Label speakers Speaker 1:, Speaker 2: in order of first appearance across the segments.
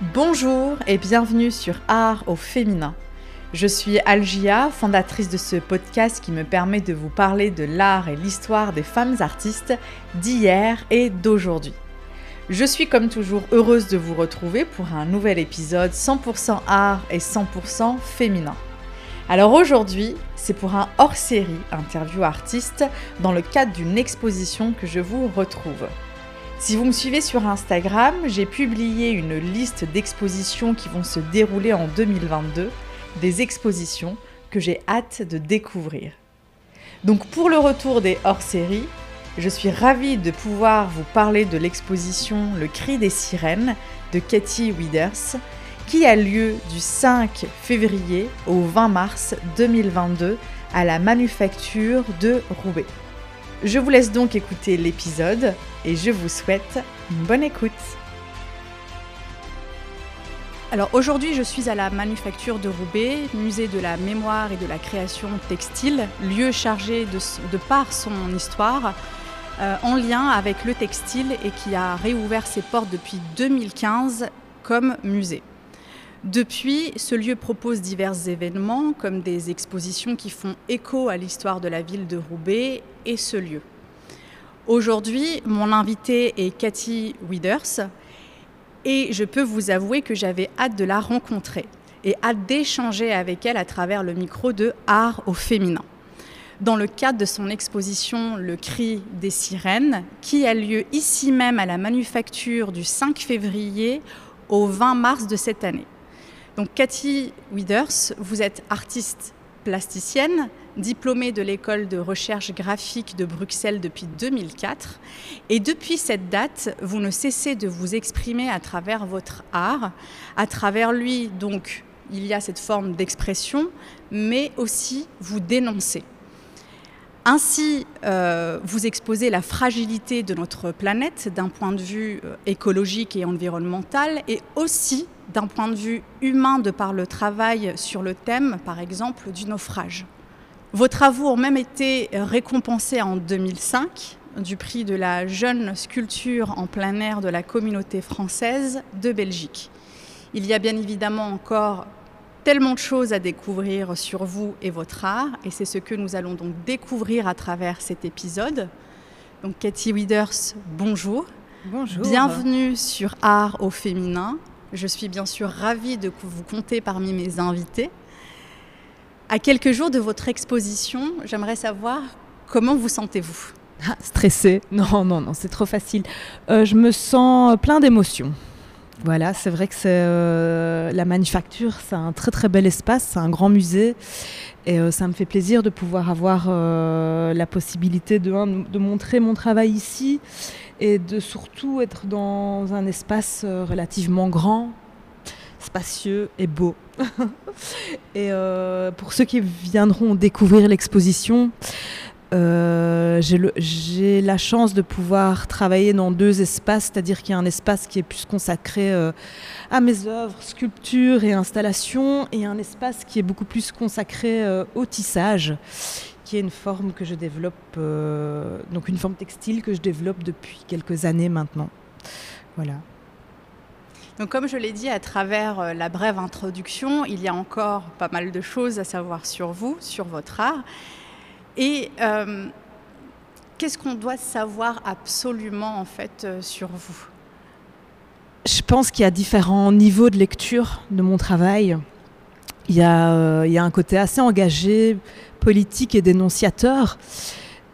Speaker 1: Bonjour et bienvenue sur Art au féminin. Je suis Algia, fondatrice de ce podcast qui me permet de vous parler de l'art et l'histoire des femmes artistes d'hier et d'aujourd'hui. Je suis comme toujours heureuse de vous retrouver pour un nouvel épisode 100% art et 100% féminin. Alors aujourd'hui, c'est pour un hors-série interview artiste dans le cadre d'une exposition que je vous retrouve. Si vous me suivez sur Instagram, j'ai publié une liste d'expositions qui vont se dérouler en 2022, des expositions que j'ai hâte de découvrir. Donc pour le retour des hors-séries, je suis ravie de pouvoir vous parler de l'exposition Le cri des sirènes de Katie Withers, qui a lieu du 5 février au 20 mars 2022 à la Manufacture de Roubaix. Je vous laisse donc écouter l'épisode et je vous souhaite une bonne écoute. Alors aujourd'hui, je suis à la Manufacture de Roubaix, musée de la mémoire et de la création textile, lieu chargé de, par son histoire, euh, en lien avec le textile et qui a réouvert ses portes depuis 2015 comme musée. Depuis, ce lieu propose divers événements comme des expositions qui font écho à l'histoire de la ville de Roubaix et ce lieu. Aujourd'hui, mon invitée est Cathy Withers et je peux vous avouer que j'avais hâte de la rencontrer et hâte d'échanger avec elle à travers le micro de Art au féminin. Dans le cadre de son exposition Le cri des sirènes, qui a lieu ici même à la Manufacture du 5 février au 20 mars de cette année. Donc Cathy Withers, vous êtes artiste plasticienne, diplômée de l'école de recherche graphique de Bruxelles depuis 2004. Et depuis cette date, vous ne cessez de vous exprimer à travers votre art. À travers lui, donc, il y a cette forme d'expression, mais aussi vous dénoncez. Ainsi, euh, vous exposez la fragilité de notre planète d'un point de vue euh, écologique et environnemental et aussi d'un point de vue humain de par le travail sur le thème, par exemple, du naufrage. Vos travaux ont même été récompensés en 2005 du prix de la jeune sculpture en plein air de la communauté française de Belgique. Il y a bien évidemment encore tellement de choses à découvrir sur vous et votre art, et c'est ce que nous allons donc découvrir à travers cet épisode. Donc Cathy Withers, bonjour.
Speaker 2: Bonjour.
Speaker 1: Bienvenue sur Art au féminin. Je suis bien sûr ravie de vous compter parmi mes invités. À quelques jours de votre exposition, j'aimerais savoir comment vous sentez-vous?
Speaker 2: Ah, Stressée Non, non, non, c'est trop facile. Euh, je me sens plein d'émotions. Voilà, c'est vrai que c'est euh, la manufacture, c'est un très très bel espace, c'est un grand musée et euh, ça me fait plaisir de pouvoir avoir la possibilité de, montrer mon travail ici et de surtout être dans un espace euh, relativement grand, spacieux et beau. et euh, pour ceux qui viendront découvrir l'exposition, euh, j'ai la chance de pouvoir travailler dans deux espaces, c'est-à-dire qu'il y a un espace qui est plus consacré à mes œuvres, sculptures et installations, et un espace qui est beaucoup plus consacré au tissage, qui est une forme que je développe, euh, donc une forme textile que je développe depuis quelques années maintenant. Voilà.
Speaker 1: Donc comme je l'ai dit à travers euh, la brève introduction, il y a encore pas mal de choses à savoir sur vous, sur votre art. Et euh, qu'est-ce qu'on doit savoir absolument en fait sur vous?
Speaker 2: Je pense qu'il y a différents niveaux de lecture de mon travail. Il y, a, il y a un côté assez engagé, politique et dénonciateur,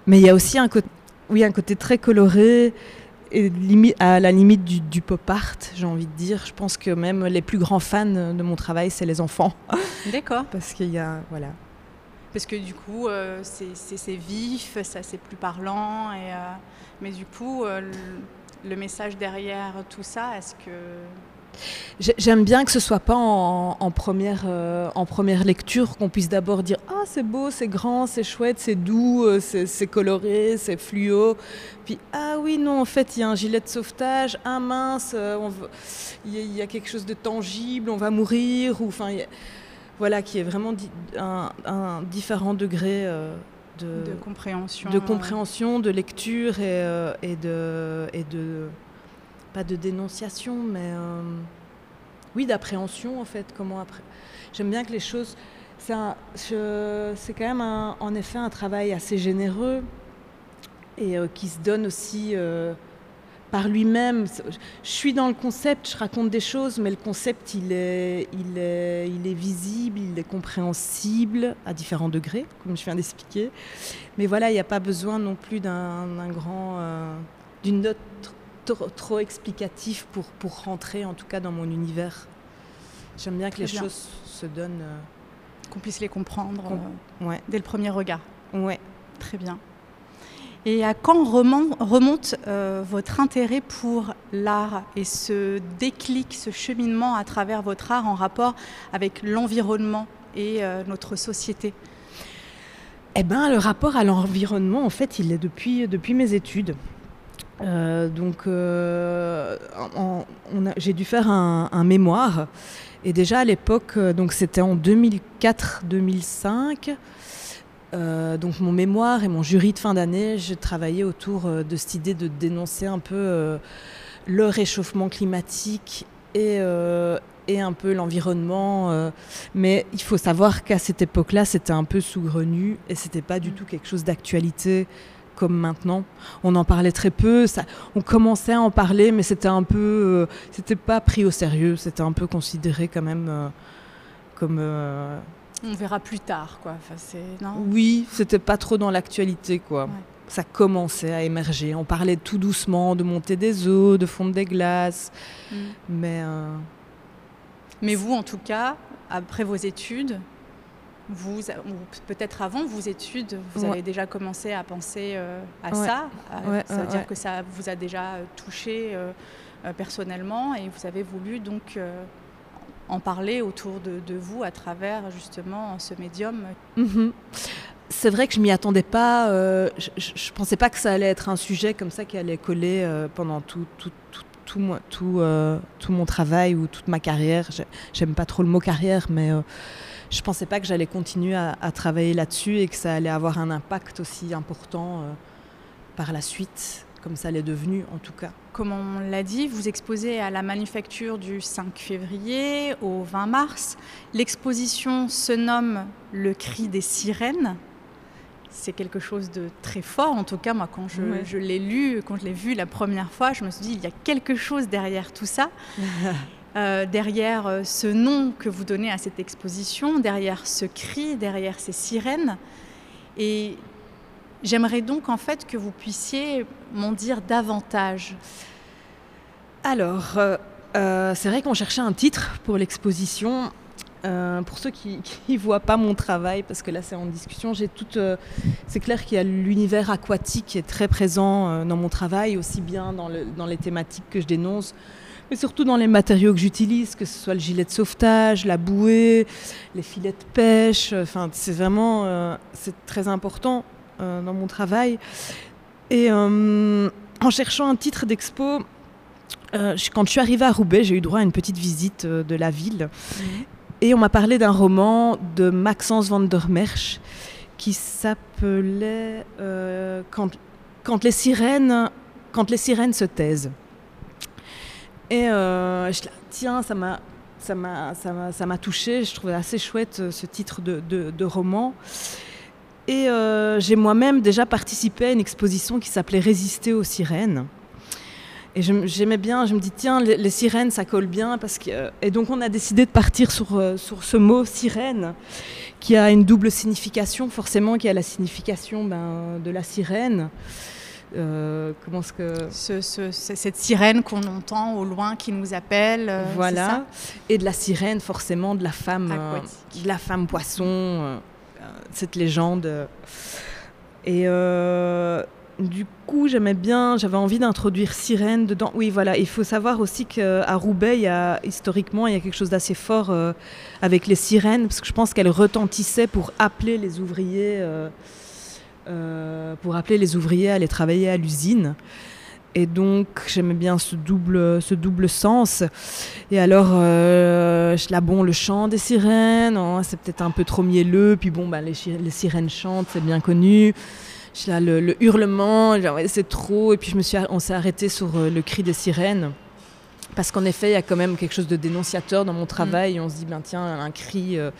Speaker 2: mais il y a aussi un, côté, oui, un côté très coloré et à la limite du, pop art, j'ai envie de dire. Je pense que même les plus grands fans de mon travail, c'est les enfants.
Speaker 1: D'accord.
Speaker 2: Parce qu'il y a, voilà.
Speaker 1: Parce que du coup, euh, c'est vif, ça c'est plus parlant, euh, mais du coup, euh, le, message derrière tout ça, est-ce que
Speaker 2: J'aime bien que ce soit pas en, première, lecture qu'on puisse d'abord dire ah c'est beau, c'est grand, c'est chouette, c'est doux, c'est coloré, c'est fluo. Puis ah oui non en fait il y a un gilet de sauvetage, un mince, euh, il y, a quelque chose de tangible, on va mourir ou enfin voilà qui est vraiment un, différent degré.
Speaker 1: De, compréhension,
Speaker 2: de compréhension, de lecture et, et de, et de pas de dénonciation, mais euh, oui, d'appréhension en fait. Comment après J'aime bien que les choses. C'est quand même en effet un travail assez généreux et euh, qui se donne aussi euh, par lui-même. Je suis dans le concept, je raconte des choses, mais le concept, il est, il est, il est visible, il est compréhensible à différents degrés, comme je viens d'expliquer. Mais voilà, il n'y a pas besoin non plus d'un grand, euh, d'une note trop, explicative pour, pour rentrer, en tout cas, dans mon univers. J'aime bien que les choses se donnent. Euh,
Speaker 1: Qu'on puisse les comprendre euh, dès le premier regard.
Speaker 2: Ouais.
Speaker 1: Très bien. Et à quand remonte, euh, votre intérêt pour l'art et ce déclic, ce cheminement à travers votre art en rapport avec l'environnement et notre société?
Speaker 2: Eh bien, le rapport à l'environnement, en fait, il est depuis, depuis mes études. donc, j'ai dû faire un mémoire et déjà à l'époque, euh, donc c'était en 2004-2005. Euh, donc mon mémoire et mon jury de fin d'année, j'ai travaillé autour euh, de cette idée de dénoncer un peu le réchauffement climatique et, et un peu l'environnement. mais il faut savoir qu'à cette époque-là, c'était un peu sous-grenu et c'était pas du tout quelque chose d'actualité comme maintenant. On en parlait très peu, ça, on commençait à en parler, mais c'était un peu, euh, c'était pas pris au sérieux, c'était un peu considéré quand même euh, comme. Euh,
Speaker 1: on verra plus tard, quoi. Enfin, non
Speaker 2: oui, c'était pas trop dans l'actualité, quoi. Ça commençait à émerger. On parlait tout doucement de montée des eaux, de fonte des glaces, mm. mais.
Speaker 1: Mais vous, en tout cas, après vos études, vous, peut-être avant vos études, vous avez déjà commencé à penser euh, à ça. ça veut dire que ça vous a déjà euh, touché euh, personnellement et vous avez voulu donc en parler autour de, vous à travers justement ce médium.
Speaker 2: Mhm. C'est vrai que je m'y attendais pas. je, ne pensais pas que ça allait être un sujet comme ça qui allait coller pendant tout, tout, tout, tout, tout, tout, mon travail ou toute ma carrière. J'aime pas trop le mot carrière, mais je pensais pas que j'allais continuer à, travailler là-dessus et que ça allait avoir un impact aussi important euh, par la suite, comme ça l'est devenu en tout cas.
Speaker 1: Comme on l'a dit, vous exposez à la manufacture du 5 février au 20 mars. L'exposition se nomme Le cri des sirènes. C'est quelque chose de très fort. En tout cas, moi, quand je, je l'ai lu, quand je l'ai vu la première fois, je me suis dit, il y a quelque chose derrière tout ça. Euh, derrière euh, ce nom que vous donnez à cette exposition, derrière ce cri, derrière ces sirènes. Et j'aimerais donc en fait que vous puissiez m'en dire davantage.
Speaker 2: Alors, euh, c'est vrai qu'on cherchait un titre pour l'exposition. pour ceux qui ne voient pas mon travail, parce que là c'est en discussion, c'est clair qu'il y a l'univers aquatique qui est très présent dans mon travail, aussi bien dans, le, dans les thématiques que je dénonce mais surtout dans les matériaux que j'utilise, que ce soit le gilet de sauvetage, la bouée, les filets de pêche. Enfin, c'est vraiment euh, c'est très important euh, dans mon travail. Et euh, en cherchant un titre d'expo, quand je suis arrivée à Roubaix, j'ai eu droit à une petite visite de la ville. Mhm. Et on m'a parlé d'un roman de Maxence van der Merch qui s'appelait quand, quand, les sirènes, quand les sirènes se taisent. Et euh, je tiens, ça m'a ça m'a ça m'a touché je trouvais assez chouette euh, ce titre de, de, roman et euh, j'ai moi-même déjà participé à une exposition qui s'appelait résister aux sirènes. Et j'aimais bien je me dis tiens les, sirènes ça colle bien parce que et donc on a décidé de partir sur sur ce mot sirène qui a une double signification forcément qui a la signification ben, de la sirène.
Speaker 1: Euh, comment ce que cette sirène qu'on entend au loin qui nous appelle euh,
Speaker 2: voilà. et de la sirène forcément de la femme euh, de la femme poisson cette légende. Et du coup j'aimais bien j'avais envie d'introduire sirène dedans. Oui voilà. Il faut savoir aussi qu'à Roubaix il y a historiquement il y a quelque chose d'assez fort avec les sirènes parce que je pense qu'elles retentissaient pour appeler les ouvriers euh, pour appeler les ouvriers à aller travailler à l'usine. Et donc j'aimais bien ce double, ce double sens. Et alors, euh, là, bon, le chant des sirènes, hein, c'est peut-être un peu trop mielleux. Puis bon, bah, les, les sirènes chantent, c'est bien connu. Là, le, le hurlement, c'est trop. Et puis je me suis, on s'est arrêté sur euh, le cri des sirènes. Parce qu'en effet, il y a quand même quelque chose de dénonciateur dans mon travail. Et on se dit, ben tiens, un cri, euh,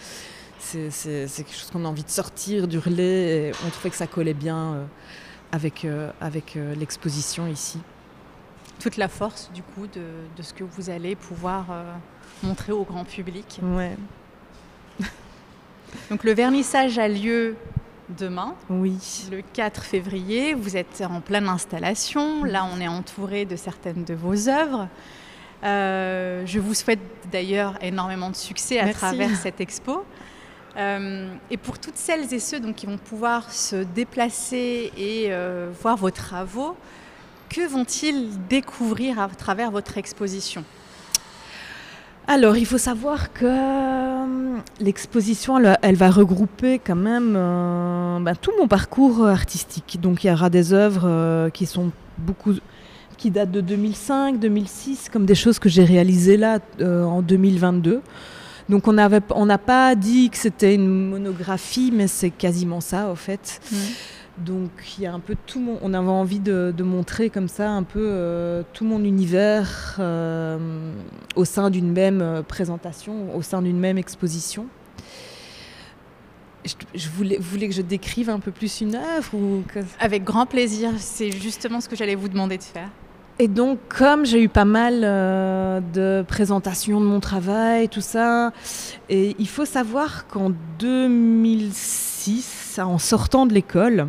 Speaker 2: c'est quelque chose qu'on a envie de sortir, d'hurler. On trouvait que ça collait bien euh, avec, euh, avec l'exposition ici.
Speaker 1: Toute la force, du coup, de, de ce que vous allez pouvoir montrer au grand public.
Speaker 2: Ouais.
Speaker 1: Donc le vernissage a lieu demain,
Speaker 2: oui.
Speaker 1: le 4 février. Vous êtes en pleine installation. Là, on est entouré de certaines de vos œuvres. Euh, je vous souhaite d'ailleurs énormément de succès à travers cette expo. Euh, et pour toutes celles et ceux donc, qui vont pouvoir se déplacer et euh, voir vos travaux, que vont-ils découvrir à travers votre exposition?
Speaker 2: Alors, il faut savoir que euh, l'exposition, elle, va regrouper quand même ben, tout mon parcours artistique. Donc, il y aura des œuvres qui sont beaucoup qui datent de 2005, 2006, comme des choses que j'ai réalisées là en 2022. Donc on n'a pas dit que c'était une monographie, mais c'est quasiment ça, en fait. Mmh. Donc il y a un peu tout mon, on avait envie de, montrer comme ça un peu euh, tout mon univers euh, au sein d'une même euh, présentation, au sein d'une même exposition. Je, voulais, voulais, que je décrive un peu plus une œuvre ou
Speaker 1: Avec grand plaisir, c'est justement ce que j'allais vous demander de faire.
Speaker 2: Et donc, comme j'ai eu pas mal de présentations de mon travail, tout ça, et il faut savoir qu'en 2006, en sortant de l'école,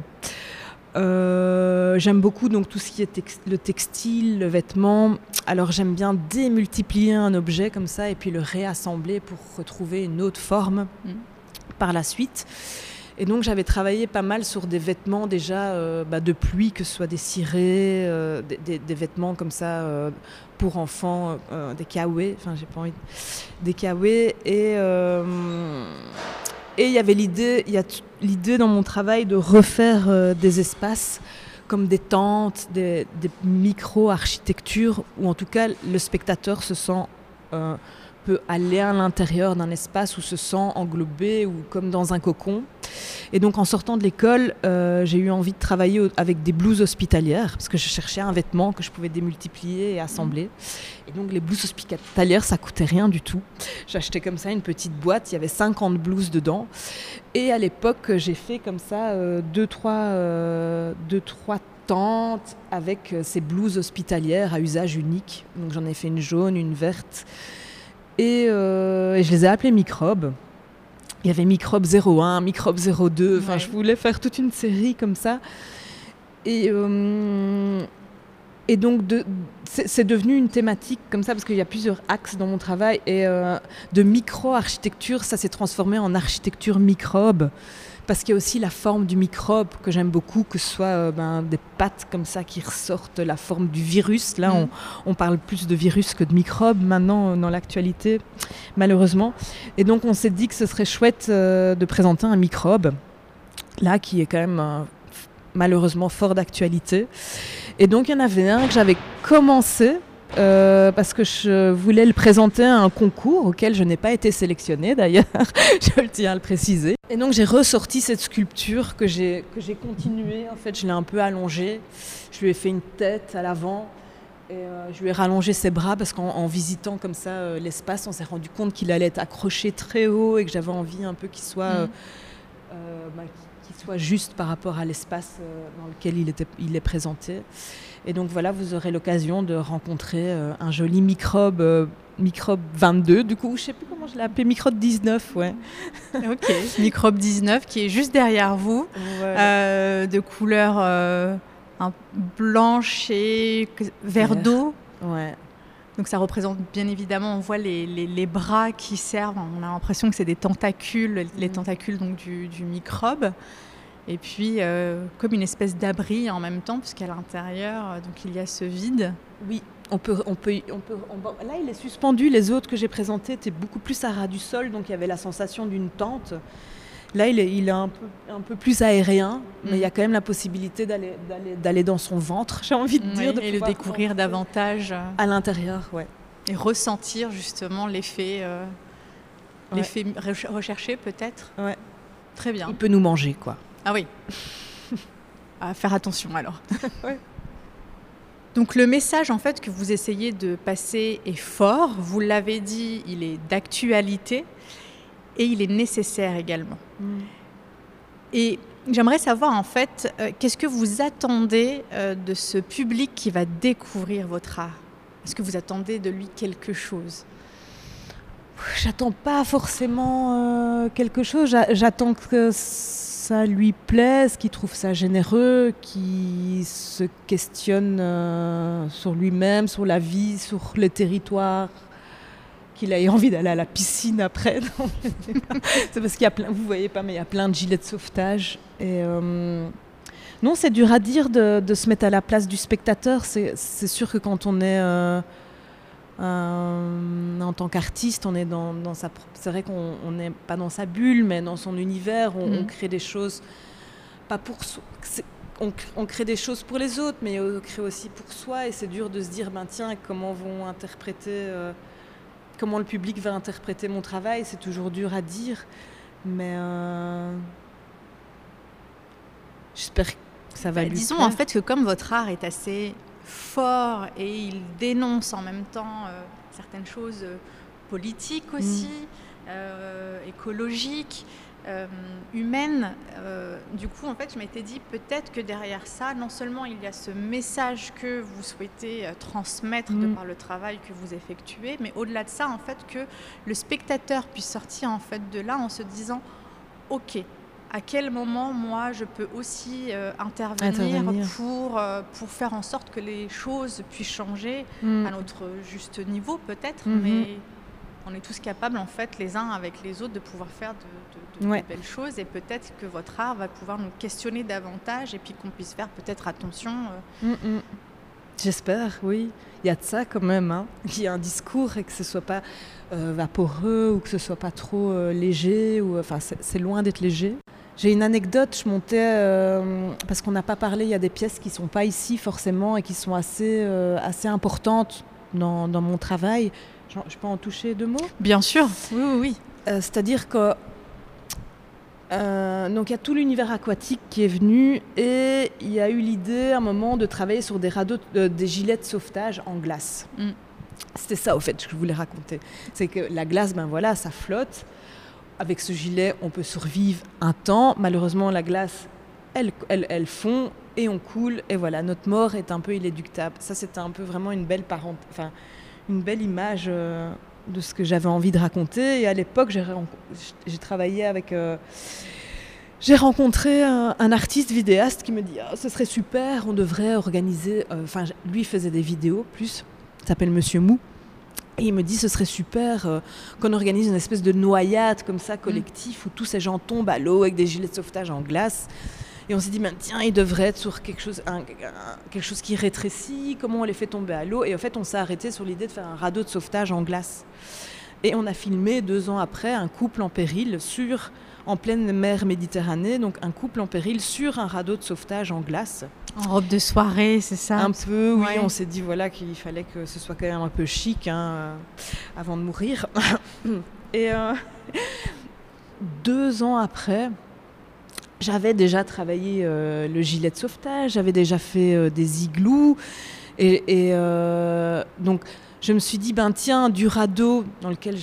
Speaker 2: euh, j'aime beaucoup donc tout ce qui est le textile, le vêtement. Alors j'aime bien démultiplier un objet comme ça et puis le réassembler pour retrouver une autre forme mm. par la suite. Et donc j'avais travaillé pas mal sur des vêtements déjà euh, bah, de pluie, que ce soit des cirés, euh, des, vêtements comme ça pour enfants, des kawaii, enfin j'ai pas envie, des kawaii. Et et il y avait l'idée, dans mon travail de refaire euh, des espaces comme des tentes, des, micro-architectures, où en tout cas le spectateur se sent euh, peut aller à l'intérieur d'un espace où se sent englobé ou comme dans un cocon. Et donc en sortant de l'école, euh, j'ai eu envie de travailler avec des blouses hospitalières parce que je cherchais un vêtement que je pouvais démultiplier et assembler. Et donc les blouses hospitalières, ça coûtait rien du tout. J'achetais comme ça une petite boîte, il y avait 50 blouses dedans. Et à l'époque, j'ai fait comme ça euh, deux, trois, euh, deux, trois tentes avec ces blouses hospitalières à usage unique. Donc j'en ai fait une jaune, une verte. Euh, et, je les ai appelés microbes. Il y avait microbe 01, microbe 02. Enfin, je voulais faire toute une série comme ça. Et, euh, et donc, c'est devenu une thématique comme ça, parce qu'il y a plusieurs axes dans mon travail. Et euh, de micro-architecture, ça s'est transformé en architecture microbe parce qu'il y a aussi la forme du microbe que j'aime beaucoup, que ce soit euh, ben, des pattes comme ça qui ressortent la forme du virus. Là, mm. on, parle plus de virus que de microbe maintenant euh, dans l'actualité, malheureusement. Et donc, on s'est dit que ce serait chouette euh, de présenter un microbe, là, qui est quand même malheureusement fort d'actualité. Et donc, il y en avait un que j'avais commencé euh, parce que je voulais le présenter à un concours auquel je n'ai pas été sélectionnée d'ailleurs, je le tiens à le préciser. Et donc j'ai ressorti cette sculpture que j'ai continuée, en fait je l'ai un peu allongée, je lui ai fait une tête à l'avant et euh, je lui ai rallongé ses bras parce qu'en visitant comme ça euh, l'espace, on s'est rendu compte qu'il allait être accroché très haut et que j'avais envie un peu qu'il soit... Mmh. Bah, soit juste par rapport à l'espace dans lequel il, était, il est présenté. Et donc voilà, vous aurez l'occasion de rencontrer euh, un joli microbe, euh, microbe 22, du coup, je sais plus comment je l'ai appelé, microbe 19, ouais.
Speaker 1: ok, microbe 19 qui est juste derrière vous, euh, de couleur blanche et vert d'eau.
Speaker 2: Ouais.
Speaker 1: Donc ça représente bien évidemment, on voit les, les, bras qui servent, on a l'impression que c'est des tentacules, les mm. tentacules donc du, du microbe. Et puis, euh, comme une espèce d'abri en même temps, puisqu'à l'intérieur, euh, donc il y a ce vide.
Speaker 2: Oui, on peut, on peut, on peut là il est suspendu. Les autres que j'ai présentés étaient beaucoup plus à ras du sol, donc il y avait la sensation d'une tente. Là, il est, il est un, peu, un peu plus aérien, mais il y a mm. quand même la possibilité d'aller, dans son ventre, j'ai envie de dire.
Speaker 1: et le découvrir davantage.
Speaker 2: À l'intérieur, ouais.
Speaker 1: Et ressentir justement l'effet, euh, recherché peut-être.
Speaker 2: Ouais.
Speaker 1: Très bien.
Speaker 2: Il peut nous manger, quoi.
Speaker 1: Ah oui. à faire attention alors. Donc le message en fait que vous essayez de passer est fort, vous l'avez dit, il est d'actualité et il est nécessaire également. Mm. Et j'aimerais savoir en fait, euh, qu'est-ce que vous attendez euh, de ce public qui va découvrir votre art? Est-ce que vous attendez de lui quelque chose?
Speaker 2: J'attends pas forcément euh, quelque chose, j'attends que lui plaise, qu'il trouve ça généreux, qu'il se questionne euh, sur lui-même, sur la vie, sur le territoire, qu'il ait envie d'aller à la piscine après. c'est parce qu'il y a plein, vous voyez pas, mais il y a plein de gilets de sauvetage. Et euh, non, c'est dur à dire de, se mettre à la place du spectateur. C'est sûr que quand on est euh, en tant qu'artiste, on est dans, sa. C'est vrai qu'on n'est pas dans sa bulle, mais dans son univers. On, mhm. crée des choses pas pour on, on, crée des choses pour les autres, mais on crée aussi pour soi. Et c'est dur de se dire, ben tiens, comment vont interpréter, euh, comment le public va interpréter mon travail. C'est toujours dur à dire, mais euh, j'espère que ça va bah, lui
Speaker 1: Disons en fait que comme votre art est assez fort et il dénonce en même temps euh, certaines choses euh, politiques aussi, mm. euh, écologiques, humaines. du coup, en fait, je m'étais dit peut-être que derrière ça, non seulement il y a ce message que vous souhaitez transmettre de mm. par le travail que vous effectuez, mais au-delà de ça, en fait, que le spectateur puisse sortir en fait de là en se disant, ok, à quel moment moi je peux aussi euh, intervenir, Pour, euh, pour faire en sorte que les choses puissent changer mm. à notre juste niveau peut-être, mm-hmm. mais on est tous capables en fait les uns avec les autres de pouvoir faire de, belles choses et peut-être que votre art va pouvoir nous questionner davantage et puis qu'on puisse faire peut-être attention. Euh.
Speaker 2: J'espère, oui. Il y a de ça quand même, hein. qu'il y ait un discours et que ce soit pas vaporeux ou que ce soit pas trop léger. Ou, enfin, c'est loin d'être léger. J'ai une anecdote, je montais, euh, parce qu'on n'a pas parlé, il y a des pièces qui ne sont pas ici forcément et qui sont assez, euh, assez importantes dans, dans, mon travail. Je, peux en toucher deux mots?
Speaker 1: Bien sûr, oui, oui, oui.
Speaker 2: Euh, c'est-à-dire que donc il y a tout l'univers aquatique qui est venu et il y a eu l'idée à un moment de travailler sur des radeaux, des gilets de sauvetage en glace. Mm. C'était ça au fait que je voulais raconter. C'est que la glace, ben voilà, ça flotte avec ce gilet, on peut survivre un temps. Malheureusement, la glace, elle, elle, fond et on coule. Et voilà, notre mort est un peu inéductable. Ça, c'était un peu vraiment une belle parente, enfin, une belle image euh, de ce que j'avais envie de raconter. Et à l'époque, j'ai travaillé avec. Euh, j'ai rencontré un, artiste vidéaste qui me dit ah, ce serait super, on devrait organiser. Euh, enfin, lui faisait des vidéos plus. S'appelle Monsieur Mou. Et il me dit, ce serait super euh, qu'on organise une espèce de noyade comme ça, collectif, où tous ces gens tombent à l'eau avec des gilets de sauvetage en glace. Et on s'est dit, ben, tiens, il devrait être sur quelque chose, quelque chose qui rétrécit, comment on les fait tomber à l'eau? Et en fait, on s'est arrêté sur l'idée de faire un radeau de sauvetage en glace. Et on a filmé deux ans après un couple en péril sur, en pleine mer Méditerranée, donc un couple en péril sur un radeau de sauvetage en glace.
Speaker 1: En robe de soirée, c'est ça?
Speaker 2: Un peu, oui. On s'est dit voilà qu'il fallait que ce soit quand même un peu chic hein, euh, avant de mourir. Et euh, deux ans après, j'avais déjà travaillé euh, le gilet de sauvetage, j'avais déjà fait des igloos. Et, donc, je me suis dit, ben tiens, du radeau dans lequel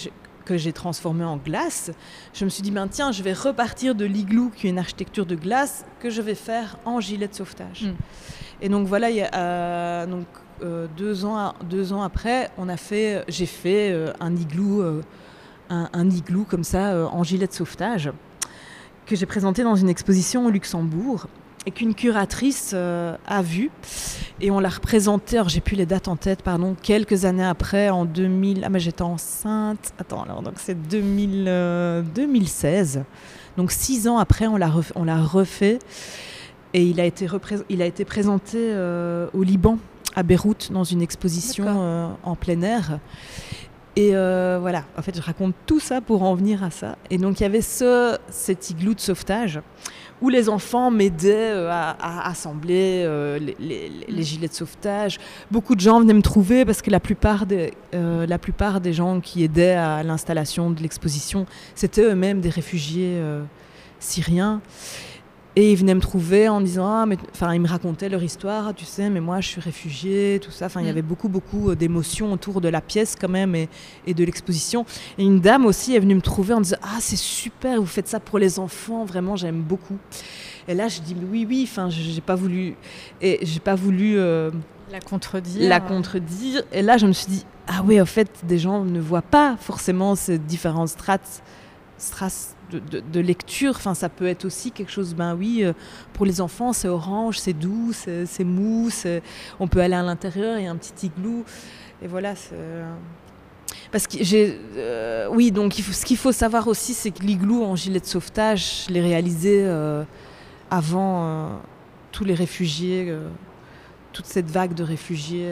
Speaker 2: que j'ai transformé en glace, je me suis dit, ben tiens, je vais repartir de l'igloo, qui est une architecture de glace, que je vais faire en gilet de sauvetage. Hmm. Et donc voilà, euh, donc, euh, deux, ans, deux ans après, on a fait, j'ai fait euh, un igloo, un, igloo comme ça, en gilet de sauvetage, que j'ai présenté dans une exposition au Luxembourg et qu'une curatrice euh, a vu. Et on l'a représenté, alors j'ai plus les dates en tête, pardon, quelques années après, en 2000. Ah, mais j'étais enceinte. Attends, alors, donc c'est 2000, 2016. Euh, donc six ans après, on l'a refait, on l'a refait. Et il a été, il a été présenté euh, au Liban, à Beyrouth, dans une exposition en plein air. Et voilà, en fait, je raconte tout ça pour en venir à ça. Et donc, il y avait ce, cet igloo de sauvetage où les enfants m'aidaient euh, à, assembler euh, les, gilets de sauvetage. Beaucoup de gens venaient me trouver parce que la plupart des, euh, la plupart des gens qui aidaient à l'installation de l'exposition, c'était eux-mêmes des réfugiés syriens. Et ils venaient me trouver en disant, ah, mais, enfin, ils me racontaient leur histoire, tu sais, mais moi, je suis réfugiée, tout ça. Enfin, il y
Speaker 1: Mm.
Speaker 2: avait beaucoup, beaucoup euh, d'émotions autour de la pièce quand même et, et de l'exposition. Et une dame aussi est venue me trouver en disant, ah, c'est super, vous faites ça pour les enfants, vraiment, j'aime beaucoup. Et là, je dis, oui, oui, enfin, j'ai pas voulu, et j'ai pas voulu euh,
Speaker 1: La contredire.
Speaker 2: la contredire. Et là, je me suis dit, ah oui, en fait, des gens ne voient pas forcément ces différentes strates, de, lecture. Enfin, ça peut être aussi quelque chose, ben oui, euh, pour les enfants, c'est orange, c'est doux, c'est mou, on peut aller à l'intérieur, il y a un petit igloo. Et voilà, c'est... Parce que j'ai, euh, oui, donc ce qu'il faut savoir aussi, c'est que l'igloo en gilet de sauvetage, je l'ai réalisé euh, avant euh, tous les réfugiés, euh, toute cette vague de réfugiés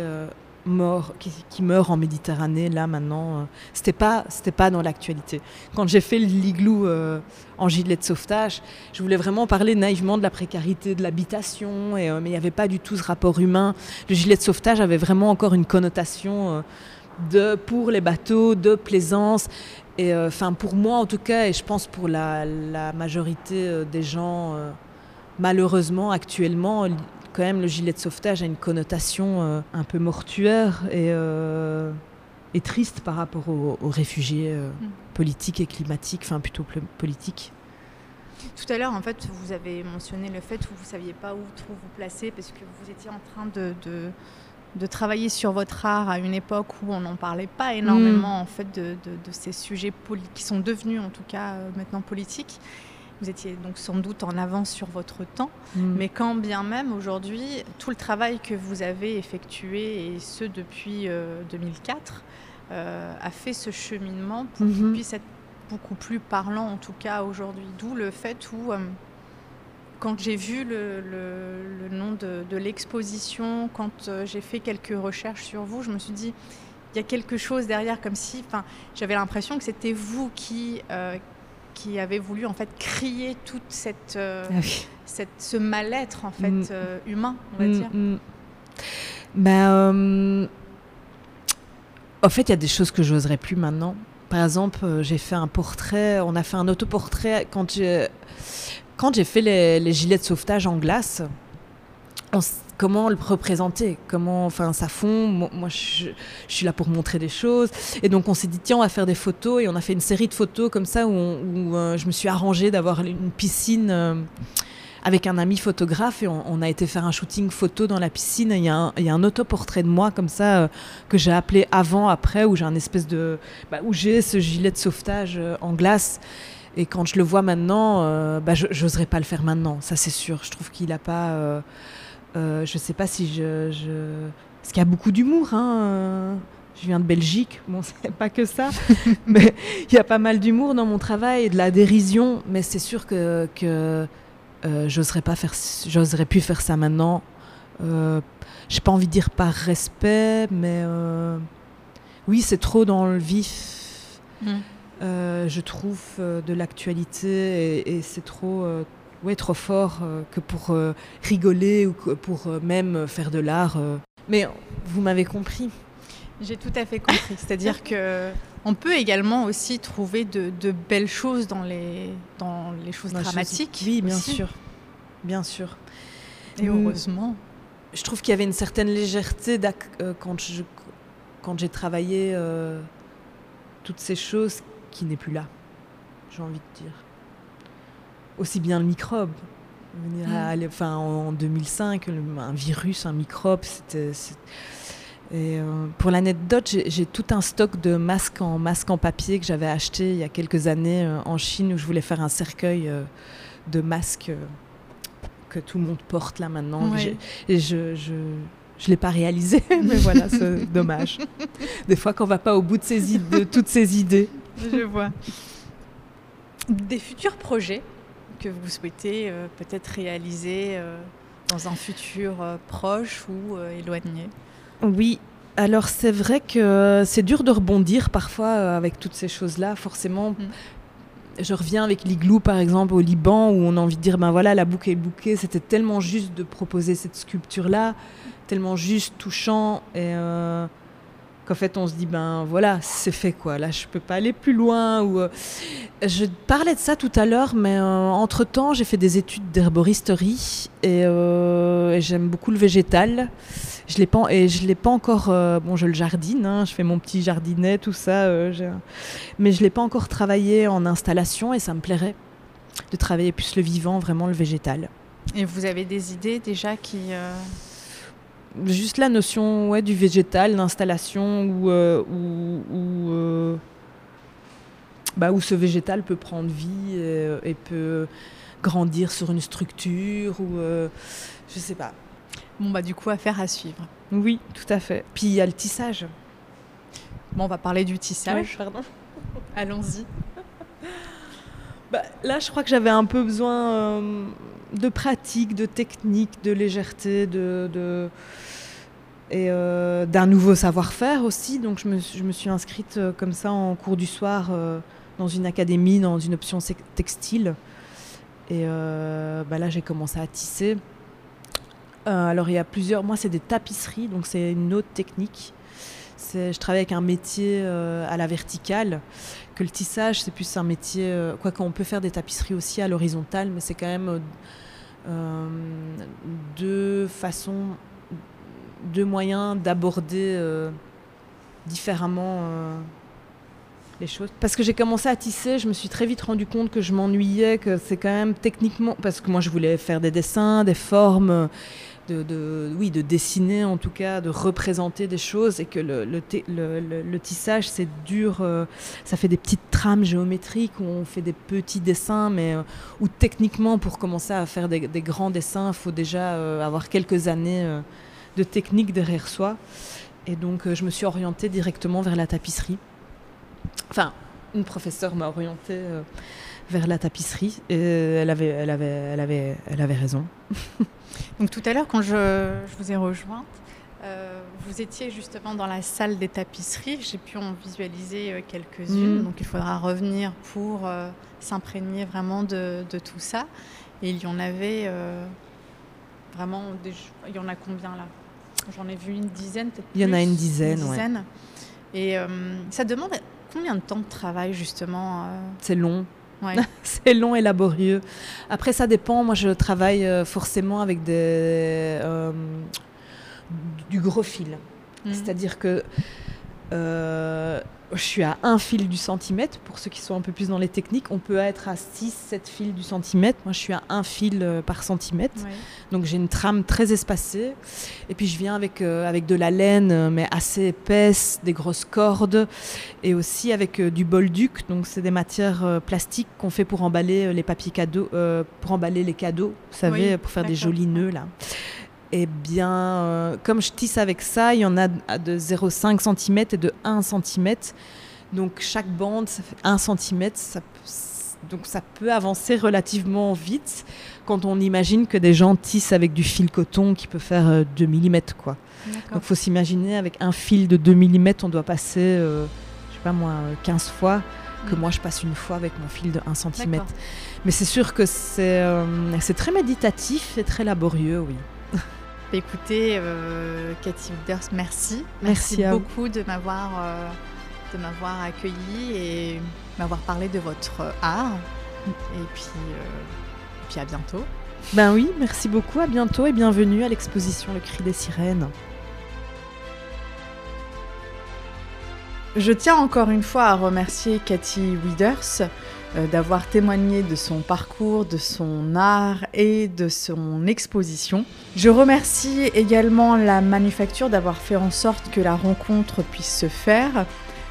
Speaker 2: morts, qui, qui meurent en Méditerranée, là maintenant. euh, c'était pas, c'était pas dans l'actualité. Quand j'ai fait l'igloo euh, en gilet de sauvetage, je voulais vraiment parler naïvement de la précarité de l'habitation, et, euh, mais il n'y avait pas du tout ce rapport humain. Le gilet de sauvetage avait vraiment encore une connotation de pour les bateaux, de plaisance. Et enfin pour moi en tout cas, et je pense pour la, majorité des gens, malheureusement actuellement, quand même le gilet de sauvetage a une connotation euh, un peu mortuaire et, euh, et triste par rapport aux, aux réfugiés euh,
Speaker 1: Mm.
Speaker 2: politiques et climatiques, enfin plutôt pl- politiques.
Speaker 1: Tout à l'heure, en fait, vous avez mentionné le fait où vous ne saviez pas où trop vous placer parce que vous étiez en train de, de, de travailler sur votre art à une époque où on n'en parlait pas énormément en fait de, de- ces sujets qui sont devenus en tout cas maintenant politiques. Vous étiez donc sans doute en avance sur votre temps,
Speaker 2: Mm.
Speaker 1: mais quand bien même aujourd'hui, tout le travail que vous avez effectué et ce depuis euh, 2004 euh, a fait ce cheminement pour qu'il
Speaker 2: Mhm.
Speaker 1: puisse être beaucoup plus parlant en tout cas aujourd'hui. D'où le fait où, euh, quand j'ai vu le, le- le nom de, de l'exposition, quand euh, j'ai fait quelques recherches sur vous, je me suis dit, il y a quelque chose derrière, comme si, j'avais l'impression que c'était vous qui, euh, qui avez voulu en fait crier toute cette, euh,
Speaker 2: Ah oui.
Speaker 1: cette ce mal-être en fait
Speaker 2: Mm.
Speaker 1: euh, humain, on va
Speaker 2: Mm,
Speaker 1: dire.
Speaker 2: mm. Ben, euh, en fait, il y a des choses que j'oserais plus maintenant. Par exemple, j'ai fait un portrait, on a fait un autoportrait quand j'ai quand j'ai fait les, les gilets de sauvetage en glace. on comment le représenter Comment, enfin, ça fond. Moi, je, suis là pour montrer des choses. Et donc, on s'est dit tiens, on va faire des photos. Et on a fait une série de photos comme ça où, euh, je me suis arrangée d'avoir une piscine. euh, avec un ami photographe et on, a été faire un shooting photo dans la piscine. Il y un, il y a un autoportrait de moi comme ça euh, que j'ai appelé avant après où j'ai un espèce de bah, où j'ai ce gilet de sauvetage en glace. Et quand je le vois maintenant, bah, je n'oserais pas le faire maintenant, ça c'est sûr. Je trouve qu'il a pas. Euh, je sais pas si je. je... Parce qu'il y a beaucoup d'humour. Hein, Je viens de Belgique, bon, c'est pas que ça, mais il y a pas mal d'humour dans mon travail de la dérision. Mais c'est sûr que, que euh, j'oserais pas faire, j'oserais plus faire ça maintenant. Euh, J'ai pas envie de dire par respect, mais euh, oui, c'est trop dans le vif.
Speaker 1: Mm.
Speaker 2: Euh, je trouve de l'actualité et, et c'est trop, ouais, trop fort euh, que pour euh, rigoler ou que pour euh, même faire de l'art. Mais vous m'avez compris.
Speaker 1: J'ai tout à fait compris. C'est-à-dire que on peut également aussi trouver de, de belles choses dans les, dans les choses
Speaker 2: Dans
Speaker 1: dramatiques.
Speaker 2: Oui, bien
Speaker 1: aussi.
Speaker 2: sûr, bien sûr.
Speaker 1: Et
Speaker 2: Mm.
Speaker 1: heureusement.
Speaker 2: je trouve qu'il y avait une certaine légèreté quand je quand j'ai travaillé toutes ces choses qui n'est plus là j'ai envie de dire aussi bien le microbe
Speaker 1: Mm.
Speaker 2: aller- enfin en 2005 le- un virus un microbe c'était et euh, pour l'anecdote j'ai tout un stock de masques en masques en papier que j'avais acheté il y a quelques années euh, en Chine où je voulais faire un cercueil euh, de masques euh, que tout le monde porte là maintenant
Speaker 1: Oui.
Speaker 2: J'ai- et je, je, je l'ai pas réalisé, mais voilà, c'est dommage. Des fois, qu'on va pas au bout de, ses de toutes ces idées.
Speaker 1: Je vois. Des futurs projets que vous souhaitez euh, peut-être réaliser euh, dans un futur euh, proche ou éloigné?
Speaker 2: Oui, alors c'est vrai que c'est dur de rebondir parfois avec toutes ces choses-là. Forcément, je reviens avec l'igloo par exemple au Liban où on a envie de dire ben voilà, la boucle est bouquée. C'était tellement juste de proposer cette sculpture-là, tellement juste, touchant et. euh, qu'en fait on se dit ben voilà c'est fait quoi. Là je peux pas aller plus loin ou euh, je parlais de ça tout à l'heure mais entre temps j'ai fait des études d'herboristerie et, et j'aime beaucoup le végétal. Je l'ai pas et je l'ai pas encore bon je le jardine hein, je fais mon petit jardinet tout ça mais je l'ai pas encore travaillé en installation et ça me plairait de travailler plus le vivant vraiment le végétal.
Speaker 1: Et vous avez des idées déjà qui
Speaker 2: juste la notion ouais, du végétal, d'installation où, euh, euh, bah, où, ce végétal peut prendre vie et, peut grandir sur une structure ou euh, je sais pas.
Speaker 1: Bon bah du coup affaire à suivre.
Speaker 2: Oui, tout à fait. Puis il y a le tissage.
Speaker 1: Bon, on va parler du tissage.
Speaker 2: pardon.
Speaker 1: Allons-y.
Speaker 2: Bah, là, je crois que j'avais un peu besoin de pratique, de technique, de légèreté, de, et euh, d'un nouveau savoir-faire aussi. Donc je me, suis inscrite euh, comme ça en cours du soir euh, dans une académie, dans une option textile. Et bah là j'ai commencé à tisser. alors il y a plusieurs, moi c'est des tapisseries, donc c'est une autre technique. Je travaille avec un métier à la verticale, que le tissage c'est plus un métier, quoi qu'on peut faire des tapisseries aussi à l'horizontale, mais c'est quand même deux façons deux moyens d'aborder euh, différemment euh, Parce que j'ai commencé à tisser, je me suis très vite rendu compte que je m'ennuyais, que c'est quand même techniquement. Parce que moi, je voulais faire des dessins, des formes. De, oui, de dessiner en tout cas, de représenter des choses et que le, tissage c'est dur, euh, ça fait des petites trames géométriques où on fait des petits dessins, mais où techniquement pour commencer à faire des, grands dessins, il faut déjà avoir quelques années de technique derrière soi. Et donc, euh, je me suis orientée directement vers la tapisserie. Enfin, une professeure m'a orientée euh, vers la tapisserie et elle avait, elle avait, elle avait, elle avait raison.
Speaker 1: donc, tout à l'heure, quand je, vous ai rejointe, euh, vous étiez justement dans la salle des tapisseries. J'ai pu en visualiser quelques-unes. Mm. Donc, il faudra revenir pour s'imprégner vraiment de, de, tout ça. Et il y en avait vraiment. Des... Il y en a combien là? J'en ai vu une dizaine, peut-être.
Speaker 2: Il y en a une dizaine,
Speaker 1: une dizaine. Et euh, ça demande combien de temps de travail, justement euh
Speaker 2: C'est long. c'est long et laborieux. Après, ça dépend. Moi, je travaille euh, forcément avec des, du gros fil. Mmh. C'est-à-dire que je suis à un fil du centimètre. Pour ceux qui sont un peu plus dans les techniques, on peut être à 6, 7 fils du centimètre. Moi, je suis à un fil euh, par centimètre. Donc, j'ai une trame très espacée. Et puis, je viens avec, euh, avec de la laine, euh, mais assez épaisse, des grosses cordes. Et aussi avec du bolduc. Donc, c'est des matières plastiques qu'on fait pour emballer les papiers cadeaux, pour emballer les cadeaux, vous savez, pour faire des jolis nœuds, là. Eh bien, euh, comme je tisse avec ça, il y en a de 0,5 cm et de 1 cm. Donc chaque bande, ça fait 1 cm. donc ça peut avancer relativement vite quand on imagine que des gens tissent avec du fil coton qui peut faire 2 euh, mm. Quoi. Donc il faut s'imaginer avec un fil de 2 mm, on doit passer, euh, je sais pas moi, 15 fois que mm. moi je passe une fois avec mon fil de 1 cm. Mais c'est sûr que c'est très méditatif et très laborieux, oui.
Speaker 1: Écoutez, euh, Cathy Wilders, merci. Merci, beaucoup de m'avoir euh, de m'avoir accueilli et m'avoir parlé de votre art. Et puis, euh, puis à bientôt.
Speaker 2: Ben oui, merci beaucoup, à bientôt et bienvenue à l'exposition Le Cri des Sirènes.
Speaker 1: Je tiens encore une fois à remercier Cathy Wilders euh, d'avoir témoigné de son parcours, de son art et de son exposition. Je remercie également la manufacture d'avoir fait en sorte que la rencontre puisse se faire.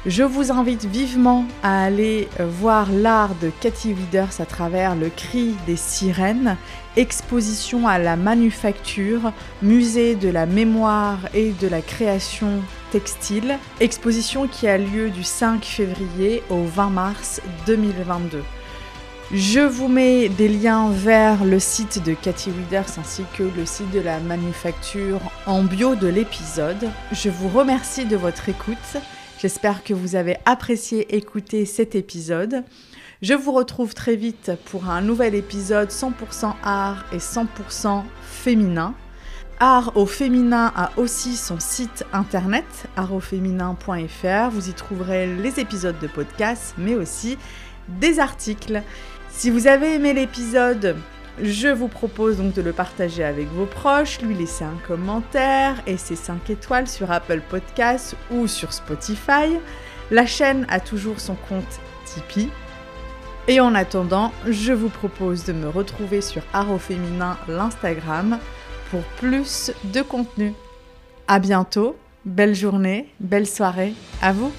Speaker 1: Je vous invite vivement à aller euh, voir l'art de Cathy Widers à travers le cri des sirènes, exposition à la manufacture, musée de la mémoire et de la création textile, exposition qui a lieu du 5 février au 20 mars 2022. Je vous mets des liens vers le site de Cathy Widers ainsi que le site de la manufacture en bio de l'épisode. Je vous remercie de votre écoute. J'espère que vous avez apprécié écouter cet épisode. Je vous retrouve très vite pour un nouvel épisode 100% art et 100% féminin. Art au féminin a aussi son site internet artauféminin.fr. Vous y trouverez les épisodes de podcast, mais aussi des articles. Si vous avez aimé l'épisode, je vous propose donc de le partager avec vos proches, lui laisser un commentaire et ses 5 étoiles sur Apple Podcasts ou sur Spotify. La chaîne a toujours son compte Tipeee. Et en attendant, je vous propose de me retrouver sur Art Féminin l'Instagram pour plus de contenu. À bientôt, belle journée, belle soirée, à vous